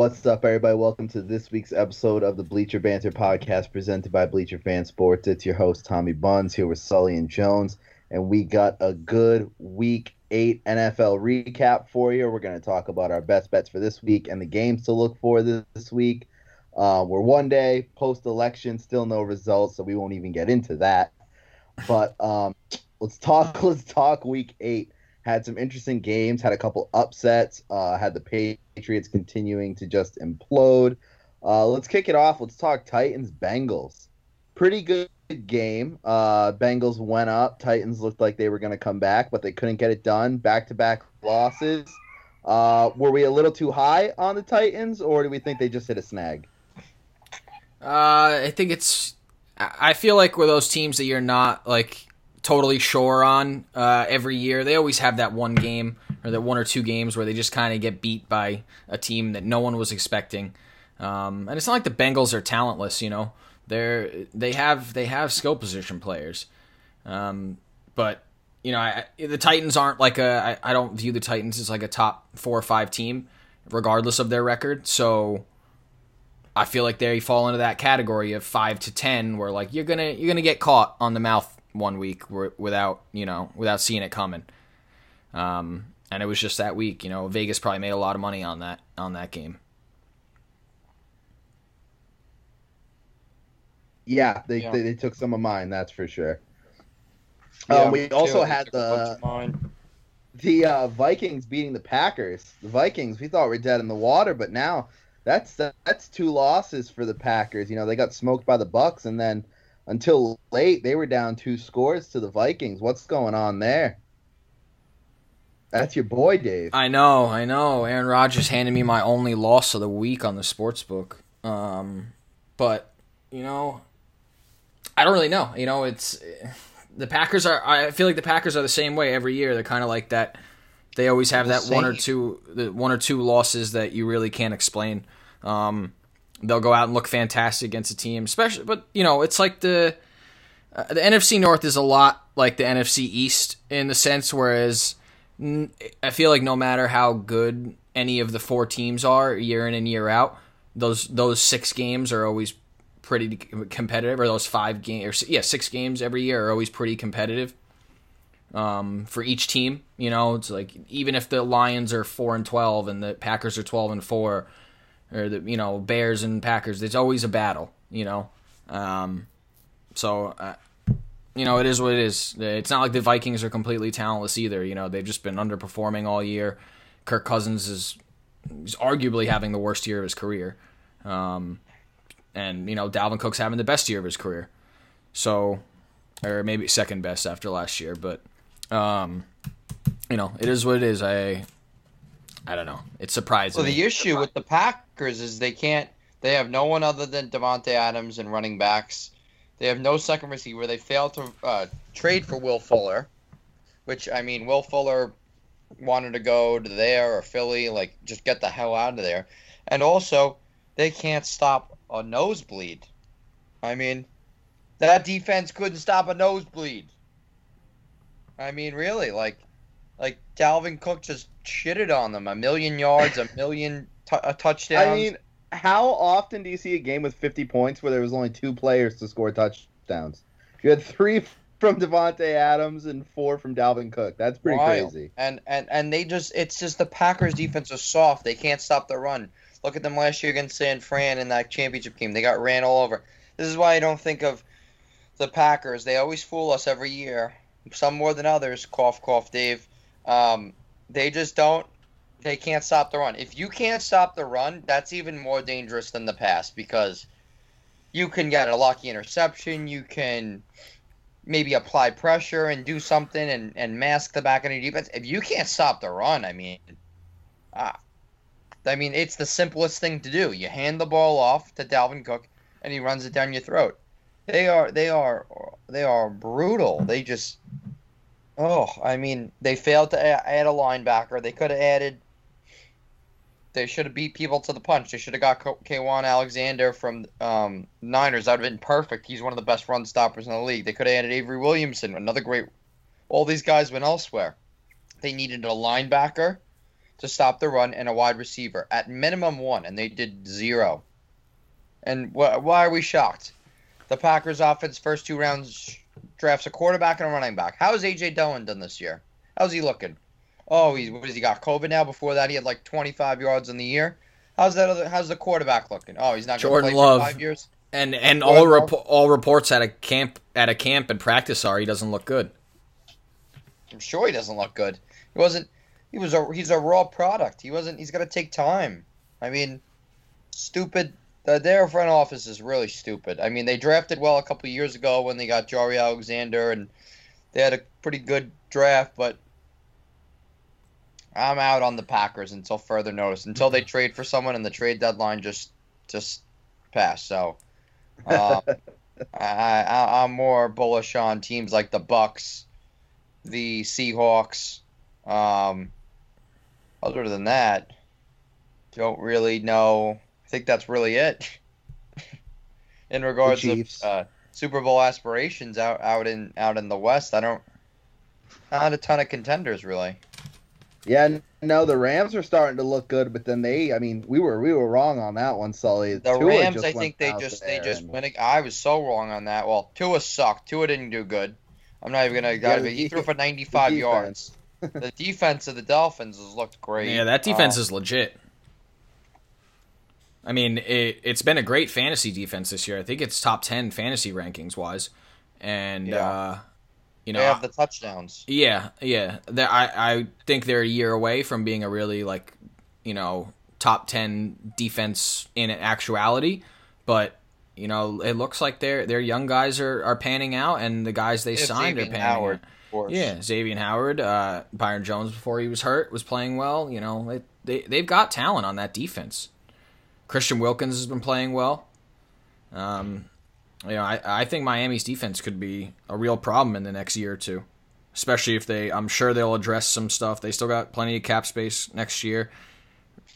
What's up, everybody? Welcome to this week's episode of the Bleacher Banter podcast presented by Bleacher Fan Sports. It's your host, Tommy Buns, here with Sully and Jones, and we got a good week eight NFL recap for you. We're going to talk about our best bets for this week and the games to look for this, this week. Uh, we're one day post election, still no results, so we won't even get into that. But um, let's talk. Let's talk week eight had some interesting games, had a couple upsets, uh, had the Patriots continuing to just implode. Uh, let's kick it off. Let's talk Titans Bengals. Pretty good game. Uh, Bengals went up. Titans looked like they were going to come back, but they couldn't get it done. Back to back losses. Uh, were we a little too high on the Titans, or do we think they just hit a snag? Uh, I think it's. I feel like we're those teams that you're not like totally sure on uh, every year. They always have that one game or that one or two games where they just kind of get beat by a team that no one was expecting. Um, and it's not like the Bengals are talentless, you know. They're they have they have skill position players, um, but you know I, the Titans aren't like a. I, I don't view the Titans as like a top four or five team, regardless of their record. So I feel like they fall into that category of five to ten, where like you're gonna you're gonna get caught on the mouth one week without you know without seeing it coming. Um, and it was just that week. You know, Vegas probably made a lot of money on that on that game. Yeah, they yeah. They, they, took some of mine. That's for sure. Yeah, um, we also had the the uh, Vikings beating the Packers. The Vikings, we thought were dead in the water, but now that's that's two losses for the Packers. You know, they got smoked by the Bucs, and then until late they were down two scores to the Vikings. What's going on there? That's your boy, Dave. I know, I know. Aaron Rodgers handed me my only loss of the week on the sports book. Um, but you know, I don't really know. You know, it's the Packers are. I feel like the Packers are the same way every year. They're kind of like that. They always have that one or two, the one or two losses that you really can't explain. Um, they'll go out and look fantastic against a team, especially. But you know, it's like the uh, the NFC North is a lot like the NFC East in the sense, whereas I feel like no matter how good any of the four teams are year in and year out, those those six games are always pretty competitive, or those five games, or yeah, six games every year are always pretty competitive. Um, for each team, you know, it's like even if the Lions are four and twelve and the Packers are twelve and four, or the you know Bears and Packers. It's always a battle, you know. Um, so uh, you know it is what it is. It's not like the Vikings are completely talentless either. You know they've just been underperforming all year. Kirk Cousins is, arguably having the worst year of his career, um, and you know Dalvin Cook's having the best year of his career. So, or maybe second best after last year, but um, you know it is what it is. I I don't know. It's surprising. Well, the issue with the Packers is they can't. They have no one other than Davante Adams and running backs. They have no second receiver. They failed to uh, trade for Will Fuller, which I mean, Will Fuller wanted to go to there or Philly, like just get the hell out of there. And also, they can't stop a nosebleed. I mean, that defense couldn't stop a nosebleed. I mean, really, like like Dalvin Cook just shitted on them. A million yards, a million t- uh, a touchdowns. I mean, how often do you see a game with 50 points where there was only two players to score touchdowns? You had three from Davante Adams and four from Dalvin Cook. That's pretty Wild. crazy. And and and they just it's just the Packers defense is soft. They can't stop the run. Look at them last year against San Fran in that championship game. They got ran all over. This is why I don't think of the Packers. They always fool us every year. Some more than others. Cough, cough, Dave. Um, they just don't. They can't stop the run. If you can't stop the run, that's even more dangerous than the pass because you can get a lucky interception. You can maybe apply pressure and do something and, and mask the back of your defense. If you can't stop the run, I mean, ah, I mean, it's the simplest thing to do. You hand the ball off to Dalvin Cook, and he runs it down your throat. They are they are they are brutal. They just Oh, I mean, they failed to add a linebacker. They could have added. They should have beat people to the punch. They should have got Kwon Alexander from um, Niners. That would have been perfect. He's one of the best run stoppers in the league. They could have added Avery Williamson, another great. All these guys went elsewhere. They needed a linebacker to stop the run and a wide receiver at minimum one, and they did zero. And wh- why are we shocked? The Packers' offense first two rounds drafts a quarterback and a running back. How has AJ Dillon done this year? How's he looking? Oh, he's what has he got? COVID now. Before that, he had like 25 yards in the year. How's that? Other, how's the quarterback looking? Oh, he's not going to Jordan play Love. for five years. And and Well, all repo- all reports at a camp at a camp and practice are he doesn't look good. I'm sure he doesn't look good. He wasn't. He was a. He's a raw product. He wasn't. He's got to take time. I mean, stupid. The, their front office is really stupid. I mean, they drafted well a couple of years ago when they got Jaire Alexander, and they had a pretty good draft. But I'm out on the Packers until further notice. Until they trade for someone, and the trade deadline just just passed. So. Um, I, I, I'm more bullish on teams like the Bucs, the Seahawks. Um, other than that, don't really know. I think that's really it. in regards to uh, Super Bowl aspirations out out in out in the West, I don't. Not a ton of contenders really. Yeah, no, the Rams are starting to look good, but then they, I mean, we were we were wrong on that one, Sully. The Tua Rams, I think they just they just and- went. I was so wrong on that. Well, Tua sucked. Tua didn't do good. I'm not even gonna. Yeah, the he threw for 95 the yards. the defense of the Dolphins has looked great. Yeah, that defense Um, is legit. I mean, it, it's been a great fantasy defense this year. I think it's top ten fantasy rankings wise, and Yeah. uh, you know, They have the touchdowns. Yeah, yeah. They're- I I think they're a year away from being a really like, you know, top ten defense in actuality, but you know, it looks like their their young guys are, are panning out, and the guys they They signed Xavier are panning Howard, out. of course. Yeah, Xavier Howard, uh, Byron Jones before he was hurt was playing well. You know, they, they they've got talent on that defense. Christian Wilkins has been playing well. Um, you know, I I think Miami's defense could be a real problem in the next year or two, especially if they. I'm sure they'll address some stuff. They still got plenty of cap space next year,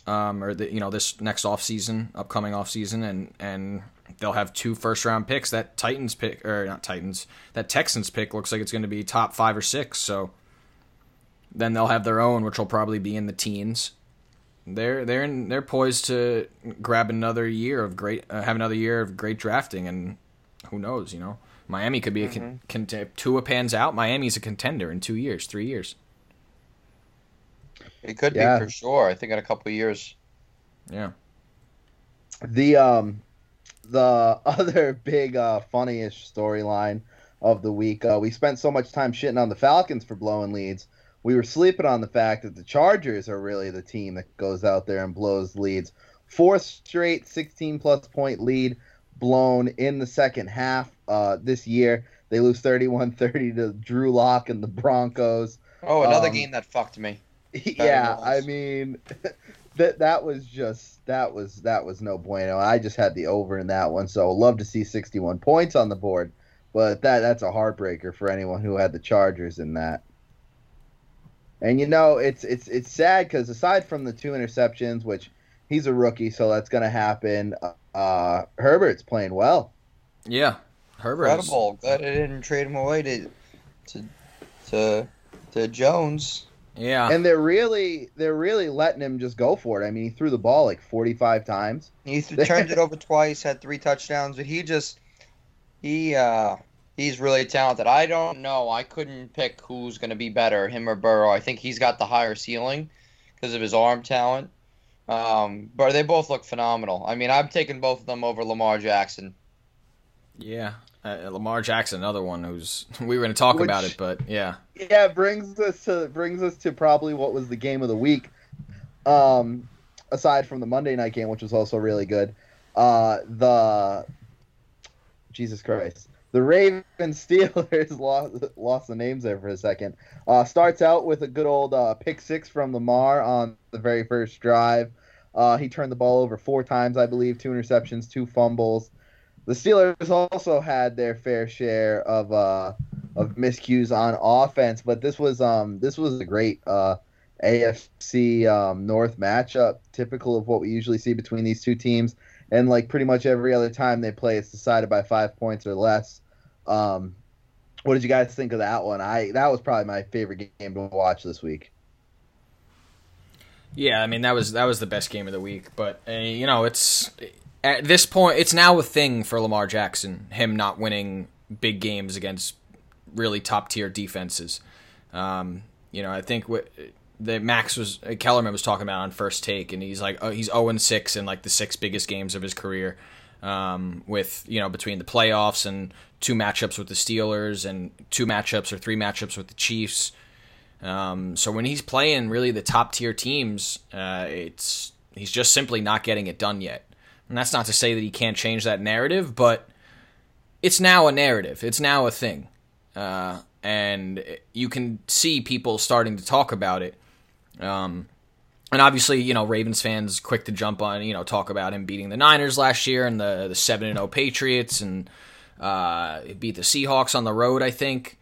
um, or the, you know this next off season, upcoming off season, and and they'll have two first round picks. That Titans pick or not Titans, that Texans pick looks like it's going to be top five or six. So then they'll have their own, which will probably be in the teens. They're they're in, they're poised to grab another year of great, uh, have another year of great drafting, and who knows, you know, Miami could be a con- con- if Tua pans out. Miami's a contender in two years, three years. It could Yeah. be for sure. I think in a couple of years. Yeah. The um the other big uh funniest storyline of the week, uh, we spent so much time shitting on the Falcons for blowing leads. We were sleeping on the fact that the Chargers are really the team that goes out there and blows leads. Fourth straight 16 plus point lead blown in the second half uh, this year. They lose 31 30 to Drew Lock and the Broncos. Oh, another Um, game that fucked me. yeah. I mean that that was just that was that was no bueno. I just had the over in that one, so love to see 61 points on the board, but that that's a heartbreaker for anyone who had the Chargers in that. And you know, it's it's it's sad because aside from the two interceptions, which he's a rookie, so that's gonna happen. Uh, Herbert's playing well. Yeah. Herbert. is- Incredible. Glad I didn't trade him away to to to, to Jones. Yeah. and they're really they're really letting him just go for it. I mean, he threw the ball like 45 times. He th- turned it over twice, had three touchdowns, but he just he uh he's really talented. I don't know. I couldn't pick who's going to be better, him or Burrow. I think he's got the higher ceiling because of his arm talent. Um, but they both look phenomenal. I mean, I'm taking both of them over Lamar Jackson. yeah. Uh, Lamar Jackson, another one who's we were going to talk Which- about it, but yeah. Yeah, brings us to brings us to probably what was the game of the week. Um, aside from the Monday night game, which was also really good, uh, the Jesus Christ, the Ravens Steelers lost lost the names there for a second. Uh, starts out with a good old uh, pick six from Lamar on the very first drive. Uh, he turned the ball over four times, I believe, two interceptions, two fumbles. The Steelers also had their fair share of uh, of miscues on offense, but this was um this was a great uh, AFC um, North matchup, typical of what we usually see between these two teams. And like pretty much every other time they play, it's decided by five points or less. Um, what did you guys think of that one? I that was probably my favorite game to watch this week. Yeah, I mean that was that was the best game of the week, but uh, you know it's at this point it's now a thing for Lamar Jackson, him not winning big games against really top tier defenses. Um, you know, I think what the Max was Kellerman was talking about on first take, and he's like, oh, he's zero and six in like the six biggest games of his career, um, with you know between the playoffs and two matchups with the Steelers and two matchups or three matchups with the Chiefs. Um, so when he's playing really the top tier teams, uh, it's he's just simply not getting it done yet. And that's not to say that he can't change that narrative, but it's now a narrative. It's now a thing, uh, and you can see people starting to talk about it. Um, and obviously, you know, Ravens fans quick to jump on, you know, talk about him beating the Niners last year and the the seven and zero oh Patriots and uh, beat the Seahawks on the road, I think.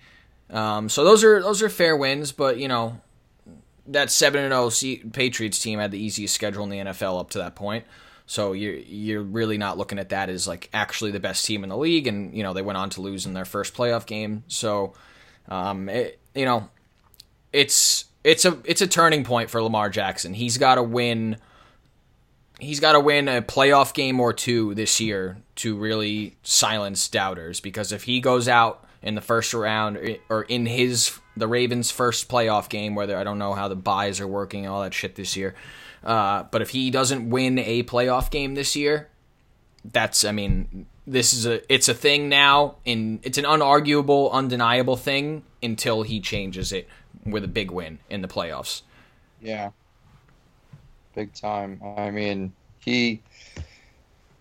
Um, so those are those are fair wins, but you know that seven and zero oh Patriots team had the easiest schedule in the NFL up to that point. So you're you're really not looking at that as like actually the best team in the league, and you know they went on to lose in their first playoff game. So, um, it, you know, it's it's a it's a turning point for Lamar Jackson. He's got to win. He's got to win a playoff game or two this year to really silence doubters. Because if he goes out in the first round or in his the Ravens' first playoff game, whether I don't know how the buys are working and all that shit this year. Uh, but if he doesn't win a playoff game this year, that's I mean this is a it's a thing now in it's an unarguable undeniable thing until he changes it with a big win in the playoffs. Yeah. Big time. I mean, he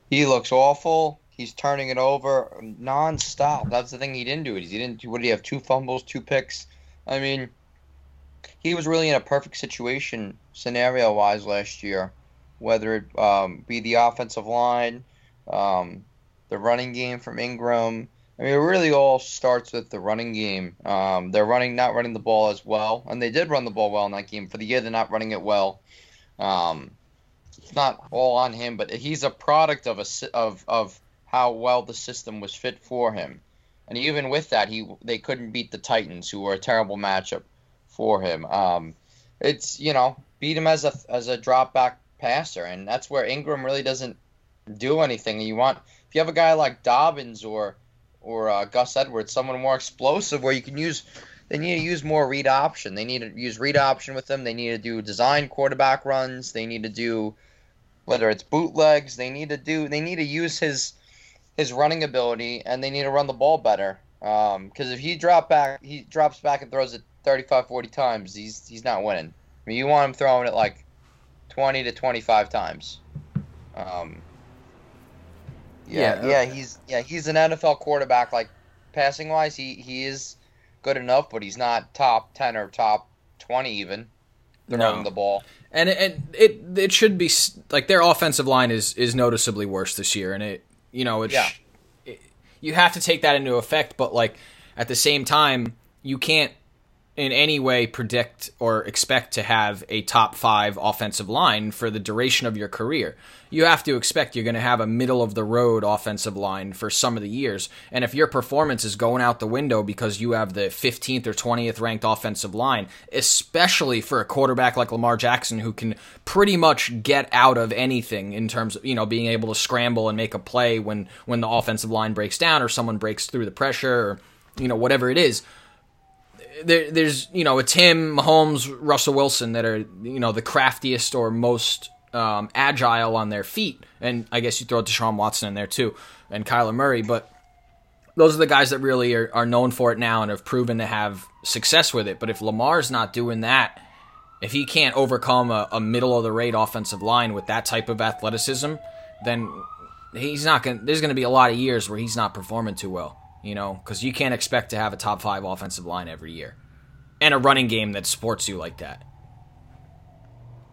he looks awful. He's turning it over nonstop. That's the thing he didn't do. It. He didn't. What did he have? Two fumbles, two picks. I mean, he was really in a perfect situation scenario wise last year, whether it um, be the offensive line, um, the running game from Ingram. I mean, it really all starts with the running game. Um, they're running, not running the ball as well, and they did run the ball well in that game. For the year, they're not running it well. Um, it's not all on him, but he's a product of a of of how well the system was fit for him. And even with that, he they couldn't beat the Titans, who were a terrible matchup for him. Um, it's you know beat him as a as a drop back passer, and that's where Ingram really doesn't do anything. You want if you have a guy like Dobbins or or uh, Gus Edwards, someone more explosive, where you can use. They need to use more read option. They need to use read option with them. They need to do design quarterback runs. They need to do whether it's bootlegs. They need to do. They need to use his his running ability, and they need to run the ball better. Because um, if he drop back, he drops back and throws it 35, 40 times, he's he's not winning. I mean, you want him throwing it like 20 to 25 times. Um, yeah, yeah, yeah, he's yeah he's an NFL quarterback. Like passing wise, he he is good enough, but he's not top 10 or top 20 even throwing no. the ball. And it, it it should be like their offensive line is is noticeably worse this year, and it you know, it's, yeah. It, you have to take that into effect, but like at the same time, you can't in any way predict or expect to have a top five offensive line for the duration of your career. You have to expect you're going to have a middle of the road offensive line for some of the years. And if your performance is going out the window because you have the 15th or 20th ranked offensive line, especially for a quarterback like Lamar Jackson who can pretty much get out of anything in terms of, you know, being able to scramble and make a play when when the offensive line breaks down or someone breaks through the pressure or you know whatever it is there, there's you know it's him, Mahomes, Russell Wilson that are you know the craftiest or most um, agile on their feet, and I guess you throw Deshaun Watson in there too, and Kyler Murray, but those are the guys that really are, are known for it now and have proven to have success with it. But if Lamar's not doing that, if he can't overcome a, a middle of the rate offensive line with that type of athleticism, then he's not going. There's going to be a lot of years where he's not performing too well you know, because you can't expect to have a top five offensive line every year and a running game that supports you like that.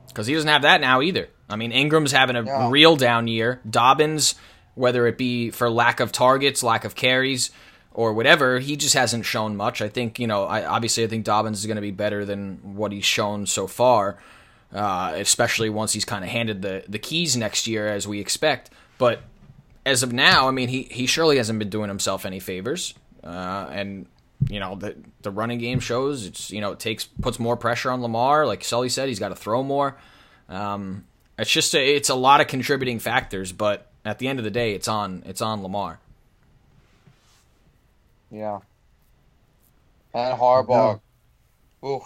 Because he doesn't have that now either. I mean, Ingram's having a yeah. real down year. Dobbins, whether it be for lack of targets, lack of carries, or whatever, he just hasn't shown much. I think, you know, I, obviously I think Dobbins is going to be better than what he's shown so far, uh, especially once he's kind of handed the, the keys next year as we expect. But as of now, I mean, he he surely hasn't been doing himself any favors, uh, and you know the the running game shows it's you know it takes puts more pressure on Lamar. Like Sully said, he's got to throw more. Um, it's just a, it's a lot of contributing factors, but at the end of the day, it's on it's on Lamar. Yeah. And Harbaugh. Ooh.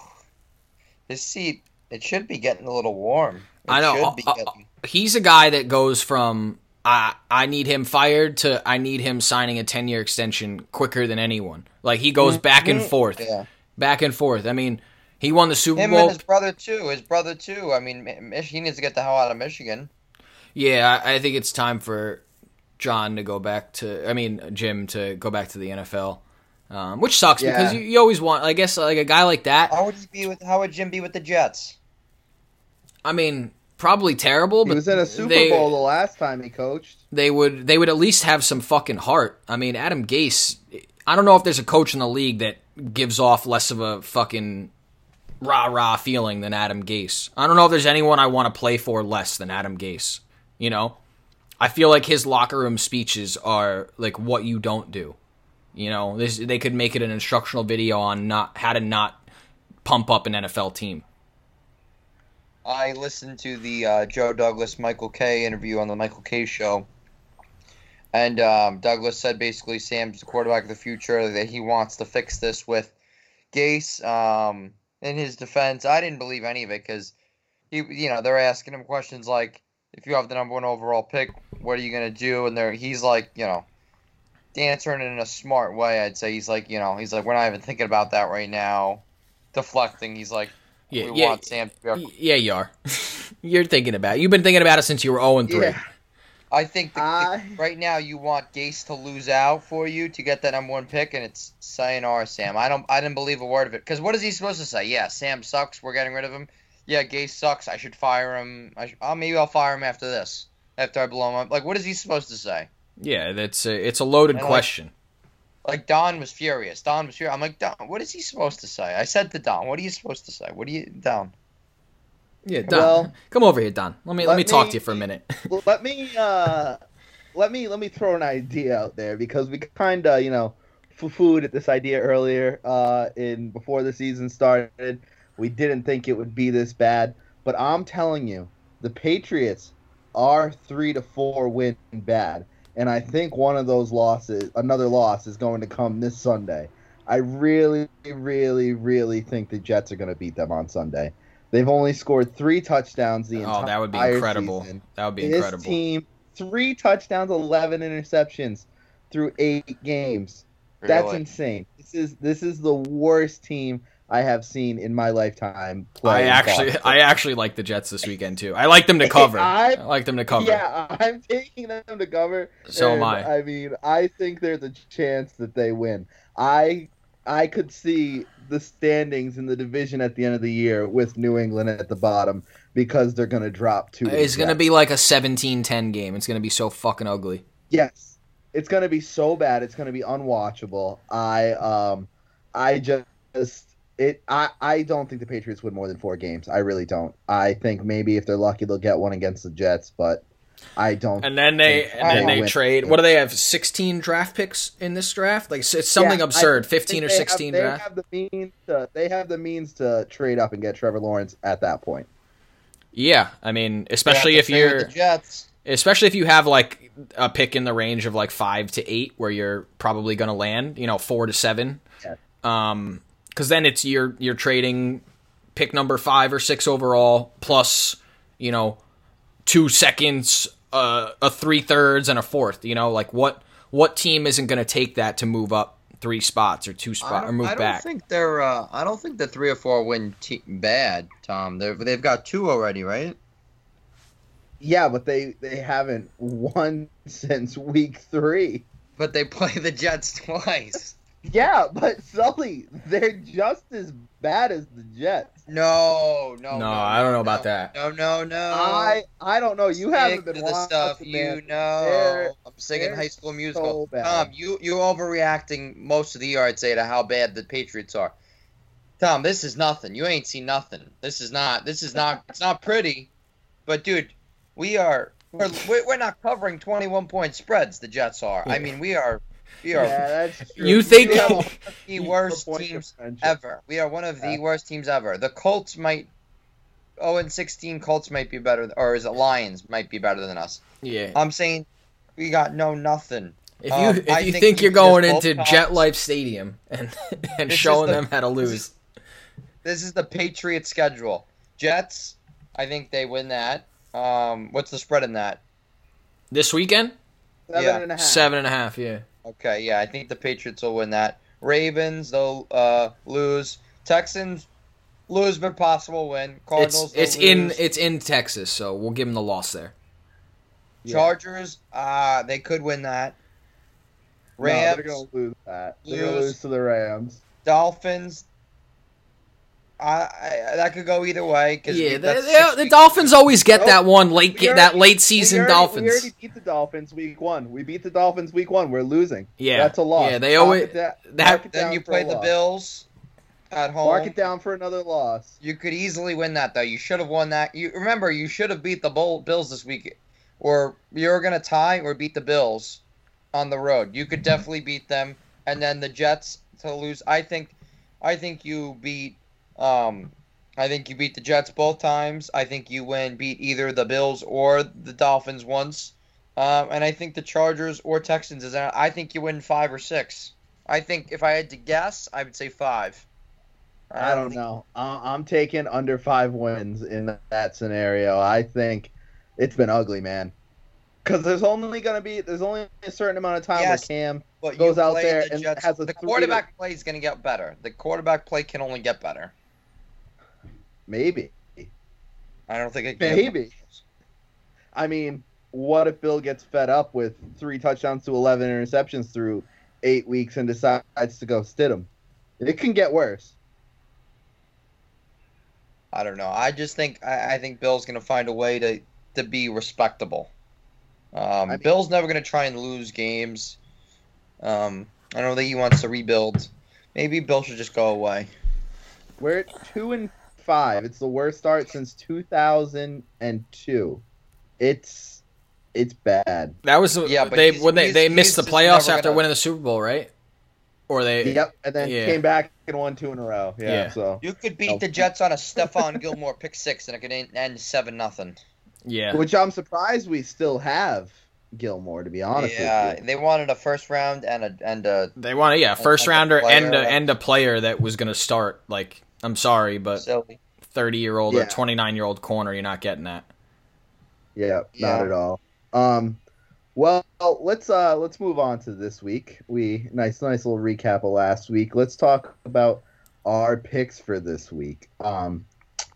His seat, it should be getting a little warm. It I know. should be Uh, getting- He's a guy that goes from I I need him fired to I need him signing a ten year extension quicker than anyone. Like he goes back and forth, yeah. back and forth. I mean, he won the Super Him Bowl. and his brother too. His brother too. I mean, he needs to get the hell out of Michigan. Yeah, I I think it's time for John to go back to. I mean, Jim to go back to the NFL, um, which sucks because you, you always want. I guess like a guy like that. How would he be with? How would Jim be with the Jets? I mean, probably terrible, He but was in a Super they, Bowl the last time he coached. They would. They would at least have some fucking heart. I mean, Adam Gase. I don't know if there's a coach in the league that gives off less of a fucking rah rah feeling than Adam Gase. I don't know if there's anyone I want to play for less than Adam Gase. You know, I feel like his locker room speeches are like what you don't do. You know, this they could make it an instructional video on not how to not pump up an NFL team. I listened to the uh, Joe Douglas Michael Kay interview on the Michael Kay show, and um, Douglas said basically Sam's the quarterback of the future that he wants to fix this with Gase. Um, in his defense, I didn't believe any of it because he, you know, they're asking him questions like, "If you have the number one overall pick, what are you gonna do?" And they're he's like, you know, answering in a smart way. I'd say he's like, you know, he's like, we're not even thinking about that right now. Deflecting, he's like, Yeah, we yeah, want Sam to be our yeah. You are. You're thinking about. It. You've been thinking about it since you were zero and three. Yeah. I think the, I- right now you want Gase to lose out for you to get that number one pick, and it's sayonara, Sam. I don't, I didn't believe a word of it. Because what is he supposed to say? Yeah, Sam sucks. We're getting rid of him. Yeah, Gase sucks. I should fire him. I should, oh, maybe I'll fire him after this. After I blow him up. Like, what is he supposed to say? Yeah, that's a, it's a loaded And, question. Like Don was furious. Don was furious. I'm like, Don, what is he supposed to say? I said to Don, what are you supposed to say? What are you, Don? Yeah, Don, Well, come over here, Don. Let me let, let me talk me- to you for a minute. Let me uh, let me let me throw an idea out there because we kind of you know foo-fooed at this idea earlier uh, in before the season started. We didn't think it would be this bad, but I'm telling you, the Patriots are three to four win bad, and I think one of those losses, another loss, is going to come this Sunday. I really, really, really think the Jets are going to beat them on Sunday. They've only scored three touchdowns the entire Oh, that would be incredible. season. That would be This incredible. team, three touchdowns, eleven interceptions through eight games. That's insane. This is this is the worst team I have seen in my lifetime. I actually I actually like the Jets this weekend too. I like them to cover. I, I- like them to cover. Yeah, I'm taking them to cover. So am I. I mean, I think there's a chance that they win. I I could see the standings in the division at the end of the year with New England at the bottom because they're going to drop two. It's gonna be like a 17-10 game. It's gonna be so fucking ugly. Yes, it's gonna be so bad. It's gonna be unwatchable. I um, I just it. I I don't think the Patriots win more than four games. I really don't. I think maybe if they're lucky, they'll get one against the Jets, but I don't. And then they and then they win. trade. What do they have? 16 draft picks in this draft? Like it's something Yeah, absurd. think 15 or they have- 16 they draft. have the means to. They have the means to trade up and get Trevor Lawrence at that point. Yeah, I mean, especially if to stay with you're the Jets. especially if you have like a pick in the range of like five to eight where you're probably going to land you know four to seven Yeah. um because then it's you're you're trading pick number five or six overall plus you know two seconds uh, a three thirds and a fourth you know like what what team isn't going to take that to move up three spots or two I spots or move back? I don't back think they're. Uh, I don't think the three or four win te- bad, Tom. They're, they've got two already, right? Yeah, but they they haven't won since week three. But they play the Jets twice. Yeah, but Sully, they're just as bad as the Jets. No, no, no, no. I don't know no, about that No, no, no. I I don't know. You haven't Stick been to the stuff watching you know. They're- I'm singing High School Musical. so. Tom, you you're overreacting most of the year. I'd say to how bad the Patriots are. Tom, this is nothing. You ain't seen nothing. This is not. This is not. It's not pretty, but dude. We're we're we're not covering 21 point spreads. The Jets are. I mean, we are. We are Yeah, that's true. You think- We have a the worst teams ever. We are one of the worst teams ever. The Colts might oh and sixteen Colts might be better, or is it Lions might be better than us? Yeah. I'm saying we got no nothing. If you Um, if I you think think you're going into sides- Jet Life Stadium and and showing the- them how to this lose, is- This is the Patriots schedule. Jets, I think they win that. Um, what's the spread in that? this weekend Seven Yeah. and a half. seven and a half. Yeah. Okay, yeah, I think the Patriots will win that. Ravens, they'll uh, lose. Texans lose, but possible win. Cardinals, It's it's they'll in it's in Texas, so we'll give them the loss there. Yeah. Chargers, uh, they could win that. No, Rams, they're gonna lose that. They're gonna Lose. lose to the Rams. Dolphins. I, I that could go either way. Cause Yeah, the, the. Dolphins always get Oh, that one late we that late season we already, Dolphins. We already beat the Dolphins week one. We beat the Dolphins week one. We're losing. yeah, That's a loss. Yeah, they always that- Then you play the loss. Bills at home. Mark it down for another loss. You could easily win that though. You should have won that. You remember you should have beat the Bull, Bills this week, or you're gonna tie or beat the Bills on the road. You could definitely beat them, and then the Jets to lose. I think, I think you beat. Um, I think you beat the Jets both times. I think you win beat either the Bills or the Dolphins once, um, and I think the Chargers or Texans is. I think you win five or six. I think if I had to guess, I would say five. I don't think- know. I- I'm taking under five wins in that scenario. I think it's been ugly, man. Because there's only gonna be there's only a certain amount of time Yes. where Cam But goes out there the and Jets. has a the three- quarterback play is going to get better. The quarterback play can only get better. Maybe I don't think it can. maybe. I mean, what if Bill gets fed up with three touchdowns to 11 interceptions through eight weeks and decides to go Stidham? It can get worse. I don't know. I just think I, I think Bill's going to find a way to to be respectable. Um, I mean- Bill's never going to try and lose games. Um, I don't think he wants to rebuild. Maybe Bill should just go away. We're at two and five. It's the worst start since 2002. It's it's bad. that was Yeah, but they when they they missed the playoffs after gonna- winning the Super Bowl, right? Or they Yep, and then Yeah. came back and won two in a row. Yeah, Yeah. so You could beat Oh. the Jets on a Stephon Gilmore pick six, and it could end- end seven nothing. yeah which I'm surprised we still have Gilmore to be honest Yeah, with you. they wanted a first round and a and a they want to yeah first like a rounder and a, player. and a player that was gonna start like I'm sorry but thirty year old Yeah. or twenty nine year old corner you're not getting that. Yeah, Yeah. not at all. Um, well, let's uh let's move on to this week. We nice nice little recap of last week. Let's talk about our picks for this week. Um,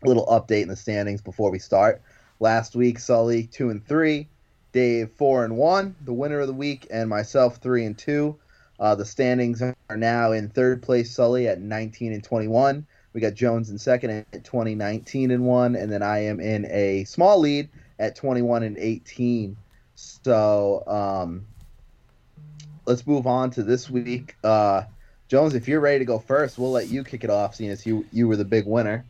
a little update in the standings before we start. Last week, Sully two and three, Dave four and one, the winner of the week, and myself three and two. Uh, the standings are now in third place. Sully at nineteen and twenty-one. We got Jones in second at 2019 and one, and then I am in a small lead at 21 and 18. So um, let's move on to this week. Uh, Jones, if you're ready to go first, we'll let you kick it off, seeing as you you were the big winner.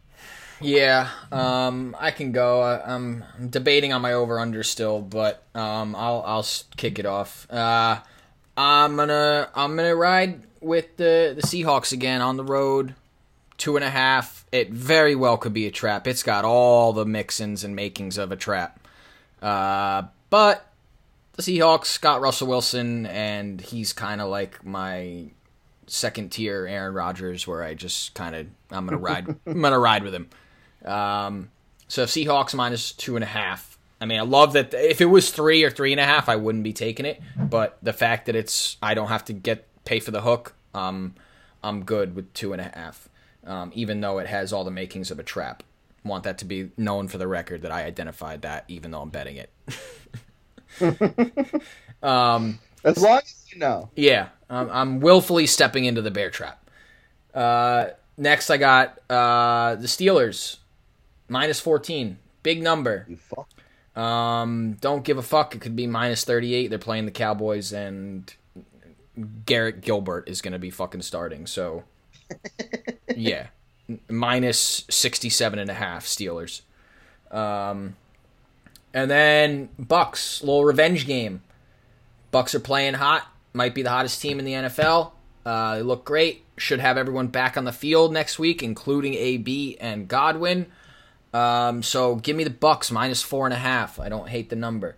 Yeah, um, I can go. I, I'm, I'm debating on my over under still, but um, I'll I'll kick it off. Uh, I'm gonna I'm gonna ride with the the Seahawks again on the road, two and a half. It very well could be a trap. It's got all the mixins and makings of a trap. Uh, but the Seahawks got Russell Wilson, and he's kind of like my second tier Aaron Rodgers, where I just kind of I'm gonna ride I'm gonna ride with him. Um, so if Seahawks minus two and a half. I mean, I love that. If it was three or three and a half, I wouldn't be taking it. But the fact that it's I don't have to get pay for the hook, um, I'm good with two and a half. Um, even though it has all the makings of a trap. Want that to be known for the record that I identified that, even though I'm betting it. um, As long as you know. yeah, I'm, I'm willfully stepping into the bear trap. Uh, next, I got uh, the Steelers minus 14, big number. You fuck. Um, don't give a fuck. It could be minus 38. They're playing the Cowboys, and Garrett Gilbert is going to be fucking starting. So, yeah, minus 67 and a half Steelers. Um, and then Bucs, little revenge game. Bucs are playing hot. Might be the hottest team in the NFL. Uh, they look great. Should have everyone back on the field next week, including AB and Godwin. Um, so give me the Bucs minus four and a half. I don't hate the number.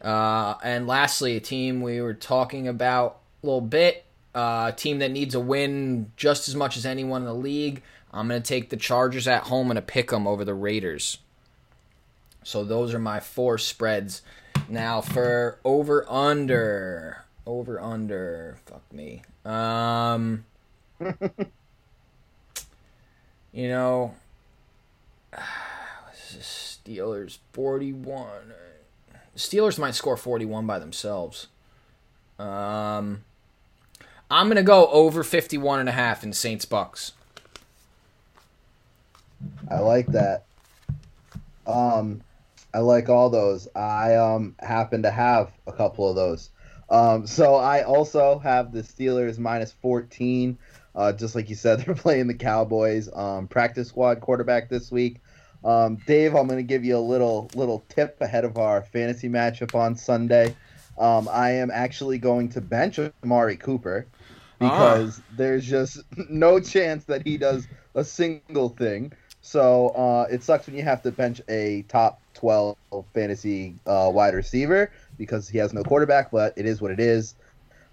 Uh, and lastly, a team we were talking about a little bit, uh, a team that needs a win just as much as anyone in the league. I'm going to take the Chargers at home and a them over the Raiders. So those are my four spreads. Now for over under, over under, fuck me. Um, you know, Steelers 41. Steelers might score 41 by themselves. Um, I'm going to go over 51 and a half in Saints Bucs. I like that. Um, I like all those. I um happen to have a couple of those. Um, so I also have the Steelers minus 14. Uh, just like you said, they're playing the Cowboys um, practice squad quarterback this week. Um, Dave, I'm going to give you a little little tip ahead of our fantasy matchup on Sunday. Um, I am actually going to bench Amari Cooper because ah. there's just no chance that he does a single thing. So uh, it sucks when you have to bench a top 12 fantasy uh, wide receiver because he has no quarterback, but it is what it is.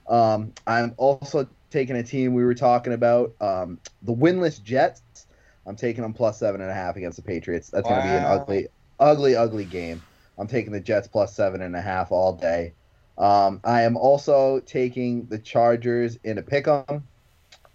Um, I'm also taking a team we were talking about, um, the winless Jets. I'm taking them plus seven and a half against the Patriots. That's wow. going to be an ugly, ugly, ugly game. I'm taking the Jets plus seven and a half all day. Um, I am also taking the Chargers in a pick 'em.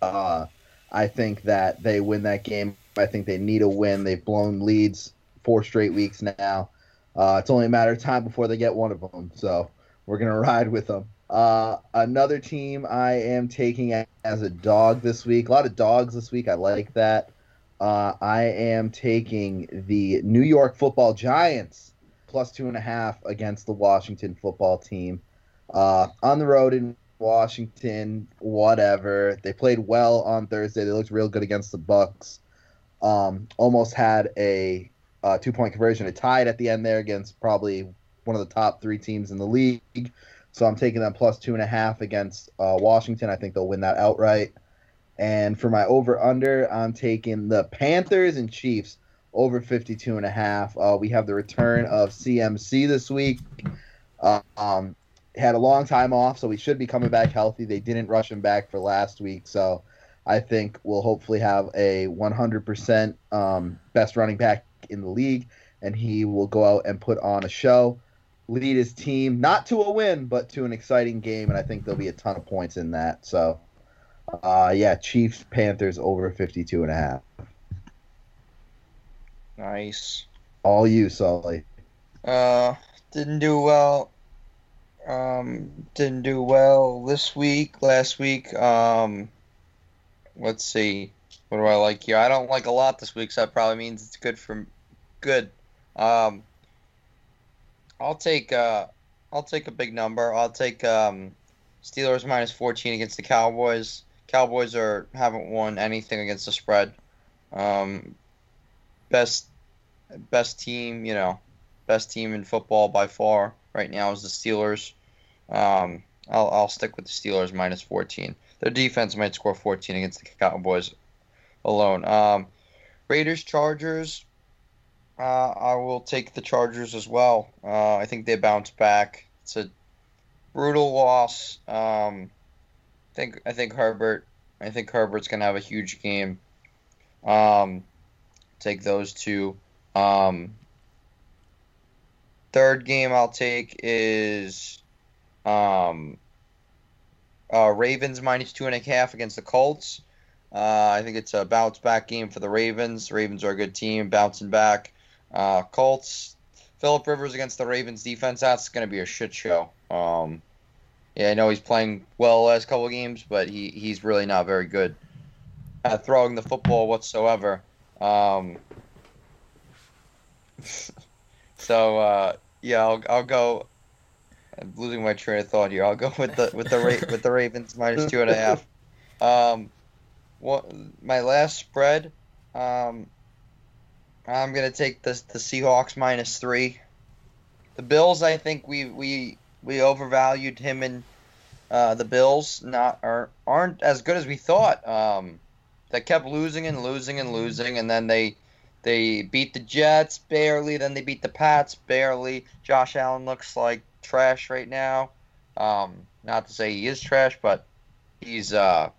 Uh, I think that they win that game. I think they need a win. They've blown leads four straight weeks now. Uh, it's only a matter of time before they get one of them. So we're gonna ride with them. Uh, another team I am taking as a dog this week. A lot of dogs this week. I like that. Uh, I am taking the New York Football Giants plus two and a half against the Washington Football Team. Uh, on the road in Washington, whatever. They played well on Thursday. They looked real good against the Bucs. Um, almost had a uh, two point conversion. It tied at the end there against probably one of the top three teams in the league. So I'm taking them plus two and a half against uh, Washington. I think they'll win that outright. And for my over under, I'm taking the Panthers and Chiefs over 52 and a half. Uh, we have the return of CMC this week. Uh, um, had a long time off, so he should be coming back healthy. They didn't rush him back for last week, so I think we'll hopefully have a 100% um, best running back in the league, and he will go out and put on a show, lead his team not to a win, but to an exciting game, and I think there'll be a ton of points in that. So, uh, yeah, Chiefs Panthers over 52 and a half. Nice. All you, Sully. Uh, didn't do well. Um, didn't do well this week. Last week, um, let's see. What do I like here? I don't like a lot this week, so that probably means it's good for good. Um, I'll take uh, I'll take a big number. I'll take um, Steelers minus 14 against the Cowboys. Cowboys are haven't won anything against the spread. Um, best best team, you know, best team in football by far right now is the Steelers. Um, I'll I'll stick with the Steelers minus 14. Their defense might score 14 against the Cowboys alone. Um, Raiders Chargers. Uh, I will take the Chargers as well. Uh, I think they bounce back. It's a brutal loss. Um, I think I think Herbert. I think Herbert's gonna have a huge game. Um, take those two. Um, third game I'll take is um, uh, Ravens minus two and a half against the Colts. Uh, I think it's a bounce back game for the Ravens. Ravens are a good team, bouncing back. Uh, Colts, Philip Rivers against the Ravens defense. That's going to be a shit show. Um, yeah, I know he's playing well last couple of games, but he, he's really not very good at throwing the football whatsoever. Um, so uh, yeah, I'll, I'll go. I'm losing my train of thought here. I'll go with the with the Ra- with the Ravens minus two and a half. Um, what my last spread? Um, I'm gonna take the the Seahawks minus three. The Bills, I think we we we overvalued him and uh, the Bills not are aren't as good as we thought. Um, they kept losing and losing and losing, and then they They beat the Jets barely, then they beat the Pats barely. Josh Allen looks like trash right now. Um, not to say he is trash, but he's uh,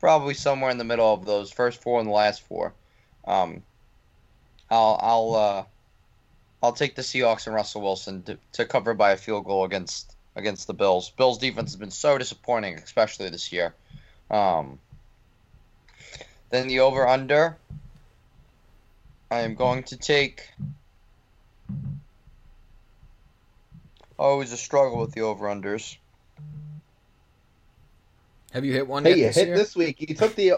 probably somewhere in the middle of those first four and the last four. Um, I'll I'll uh, I'll take the Seahawks and Russell Wilson to, to cover by a field goal against against the Bills. Bills defense has been so disappointing, especially this year. Um, then the over under. I am going to take. Always a struggle with the over unders. Have you hit one Hey, yet you this hit year? this week. He took the.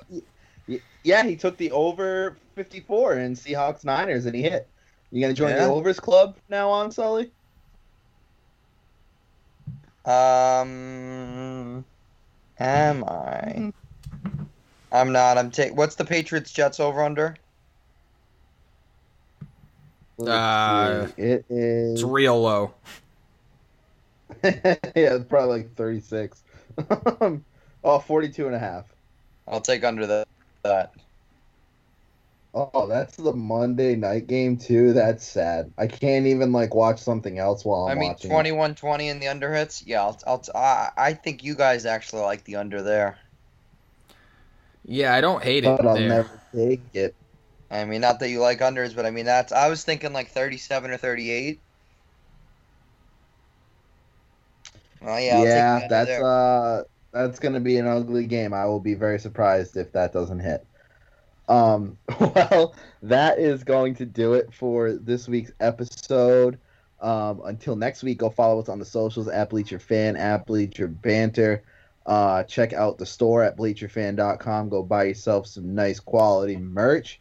Yeah, he took the over 54 in Seahawks Niners, and he hit. You gonna join Yeah. the overs club now on Sully? Um, am I? I'm not. I'm take. What's the Patriots Jets over under? Let's Uh, it is. It's real low. yeah, it's probably like 36. oh, 42 and a half. I'll take under that. That. Oh, that's the Monday night game too. That's sad. I can't even like watch something else while I I'm mean, watching. it. 21-20 in the under hits. Yeah, I'll. I'll I, I think you guys actually like the under there. Yeah, I don't hate it But I'll there. never take it. I mean, not that you like unders, but I mean that's. I was thinking like 37 or 38. Well, yeah, I'll take the yeah, that's there. uh, that's gonna be an ugly game. I will be very surprised if that doesn't hit. Um, well, that is going to do it for this week's episode. Um, until next week, go follow us on the socials at Bleacher Fan, at Bleacher Banter. Uh, check out the store at bleacherfan.com. Go buy yourself some nice quality merch,